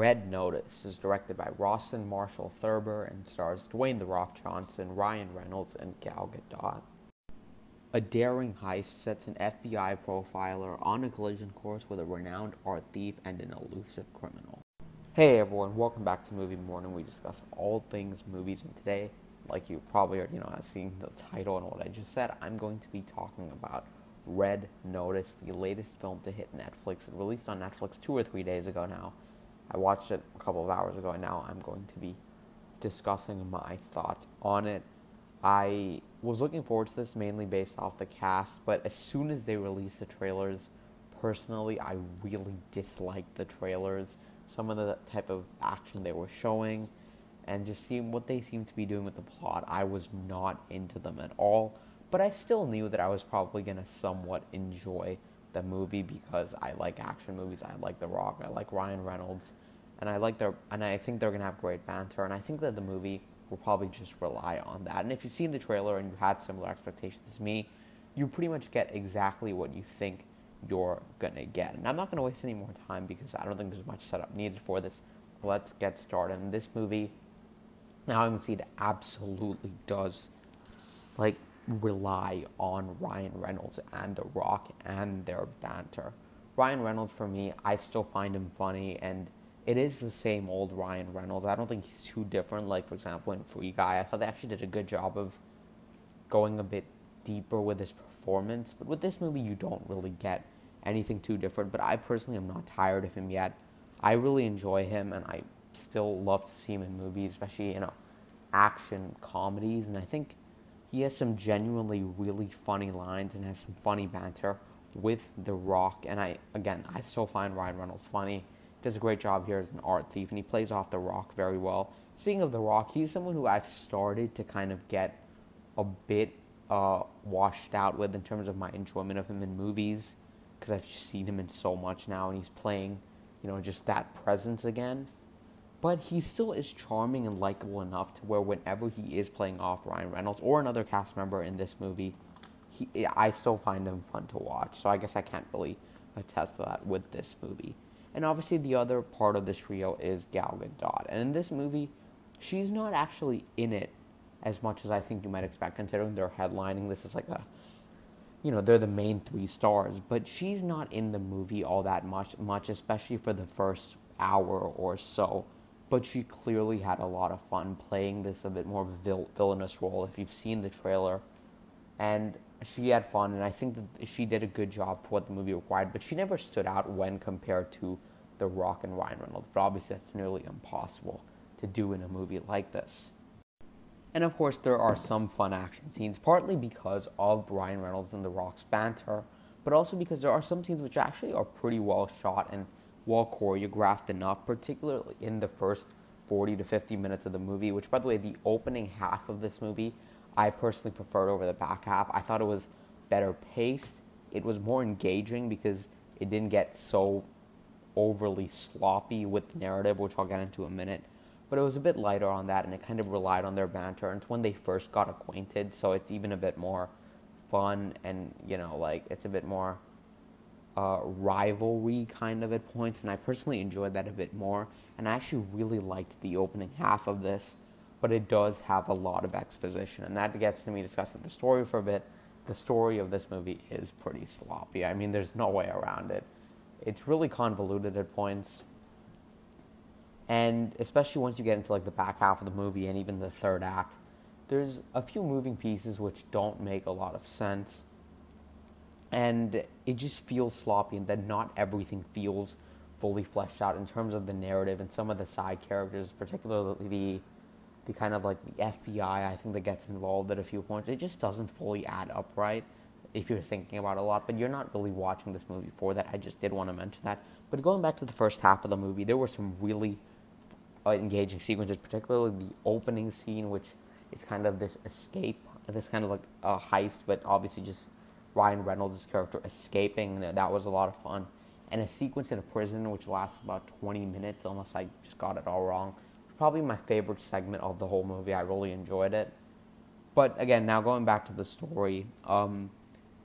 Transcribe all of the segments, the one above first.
Red Notice is directed by Rawson Marshall Thurber and stars Dwayne The Rock Johnson, Ryan Reynolds, and Gal Gadot. A daring heist sets an FBI profiler on a collision course with a renowned art thief and an elusive criminal. Hey everyone, welcome back to Movie Morning. We discuss all things movies, and today, like you probably already know, seeing the title and what I just said, I'm going to be talking about Red Notice, the latest film to hit Netflix. It released on Netflix two or three days ago now. I watched it a couple of hours ago, and now I'm going to be discussing my thoughts on it. I was looking forward to this mainly based off the cast, but as soon as they released the trailers, personally, I really disliked the trailers. Some of the type of action they were showing, and just seeing what they seemed to be doing with the plot, I was not into them at all. But I still knew that I was probably going to somewhat enjoy the movie because I like action movies. I like The Rock. I like Ryan Reynolds, and I like their and I think they're gonna have great banter. And I think that the movie will probably just rely on that. And if you've seen the trailer and you had similar expectations as me, you pretty much get exactly what you think you're gonna get. And I'm not gonna waste any more time because I don't think there's much setup needed for this. Let's get started. And this movie, now I can see it absolutely does like rely on Ryan Reynolds and The Rock and their banter. Ryan Reynolds, for me, I still find him funny, and it is the same old Ryan Reynolds. I don't think he's too different. Like, for example, in Free Guy, I thought they actually did a good job of going a bit deeper with his performance. But with this movie, you don't really get anything too different. But I personally am not tired of him yet. I really enjoy him, and I still love to see him in movies, especially, you know, action comedies. And I think he has some genuinely really funny lines and has some funny banter with The Rock. And I, again, I still find Ryan Reynolds funny. Does a great job here as an art thief, and he plays off The Rock very well. Speaking of The Rock, he's someone who I've started to kind of get a bit uh, washed out with in terms of my enjoyment of him in movies because I've seen him in so much now, and he's playing, you know, just that presence again but he still is charming and likable enough to where whenever he is playing off Ryan Reynolds or another cast member in this movie, he, I still find him fun to watch. So I guess I can't really attest to that with this movie. And obviously, the other part of this trio is Gal Gadot. And in this movie, she's not actually in it as much as I think you might expect, considering they're headlining. This is like a, you know, they're the main three stars, but she's not in the movie all that much, much, especially for the first hour or so but she clearly had a lot of fun playing this a bit more vil- villainous role if you've seen the trailer. And she had fun, and I think that she did a good job for what the movie required, but she never stood out when compared to The Rock and Ryan Reynolds. But obviously, that's nearly impossible to do in a movie like this. And of course, there are some fun action scenes, partly because of Ryan Reynolds and The Rock's banter, but also because there are some scenes which actually are pretty well shot and well choreographed enough, particularly in the first 40 to 50 minutes of the movie, which, by the way, the opening half of this movie, I personally preferred over the back half. I thought it was better paced, it was more engaging because it didn't get so overly sloppy with the narrative, which I'll get into in a minute. But it was a bit lighter on that, and it kind of relied on their banter. And it's when they first got acquainted, so it's even a bit more fun, and you know, like it's a bit more uh, rivalry kind of at points, and I personally enjoyed that a bit more. And I actually really liked the opening half of this, but it does have a lot of exposition, and that gets to me discussing the story for a bit. The story of this movie is pretty sloppy. I mean, there's no way around it. It's really convoluted at points, and especially once you get into like the back half of the movie and even the third act, there's a few moving pieces which don't make a lot of sense and it just feels sloppy and that not everything feels fully fleshed out in terms of the narrative and some of the side characters, particularly the the kind of like the FBI I think that gets involved at a few points. It just doesn't fully add up right if you're thinking about it a lot, but you're not really watching this movie for that. I just did want to mention that. But going back to the first half of the movie, there were some really uh, engaging sequences, particularly the opening scene, which is kind of this escape, this kind of like a heist, but obviously just Ryan Reynolds' character escaping. That was a lot of fun. And a sequence in a prison, which lasts about 20 minutes, unless I just got it all wrong. Probably my favorite segment of the whole movie. I really enjoyed it. But again, now going back to the story, um,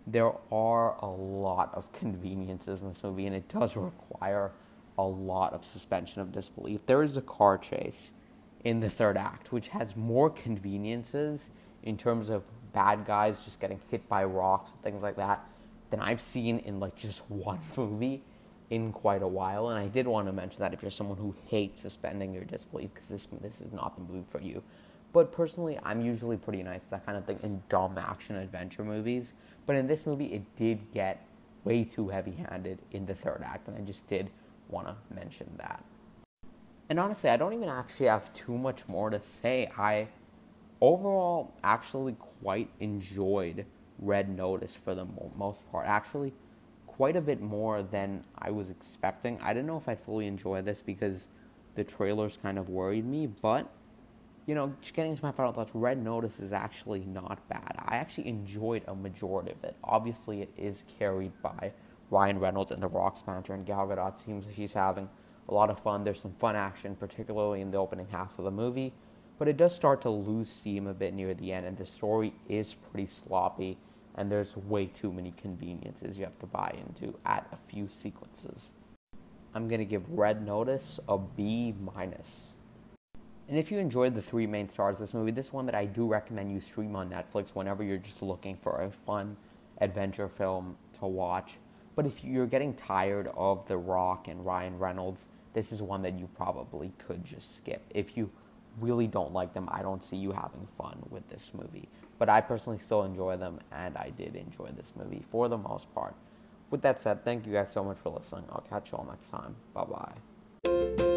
there are a lot of conveniences in this movie, and it does require a lot of suspension of disbelief. There is a car chase in the third act, which has more conveniences in terms of bad guys just getting hit by rocks and things like that than I've seen in like just one movie in quite a while. And I did want to mention that if you're someone who hates suspending your disbelief, because this this is not the movie for you. But personally, I'm usually pretty nice to that kind of thing in dumb action adventure movies. But in this movie, it did get way too heavy-handed in the third act, and I just did want to mention that. And honestly, I don't even actually have too much more to say. I overall actually quite enjoyed Red Notice for the most part. Actually, quite a bit more than I was expecting. I didn't know if I'd fully enjoy this because the trailers kind of worried me, but you know, just getting to my final thoughts, Red Notice is actually not bad. I actually enjoyed a majority of it. Obviously, it is carried by Ryan Reynolds and The Rock's manager, and Gal Gadot seems like she's having a lot of fun. There's some fun action, particularly in the opening half of the movie, but it does start to lose steam a bit near the end, and the story is pretty sloppy, and there's way too many conveniences you have to buy into at a few sequences. I'm gonna give Red Notice a B minus. And if you enjoyed the three main stars of this movie, this one that I do recommend you stream on Netflix whenever you're just looking for a fun adventure film to watch. But if you're getting tired of The Rock and Ryan Reynolds, this is one that you probably could just skip. If you really don't like them, I don't see you having fun with this movie. But I personally still enjoy them, and I did enjoy this movie for the most part. With that said, thank you guys so much for listening. I'll catch you all next time. Bye bye.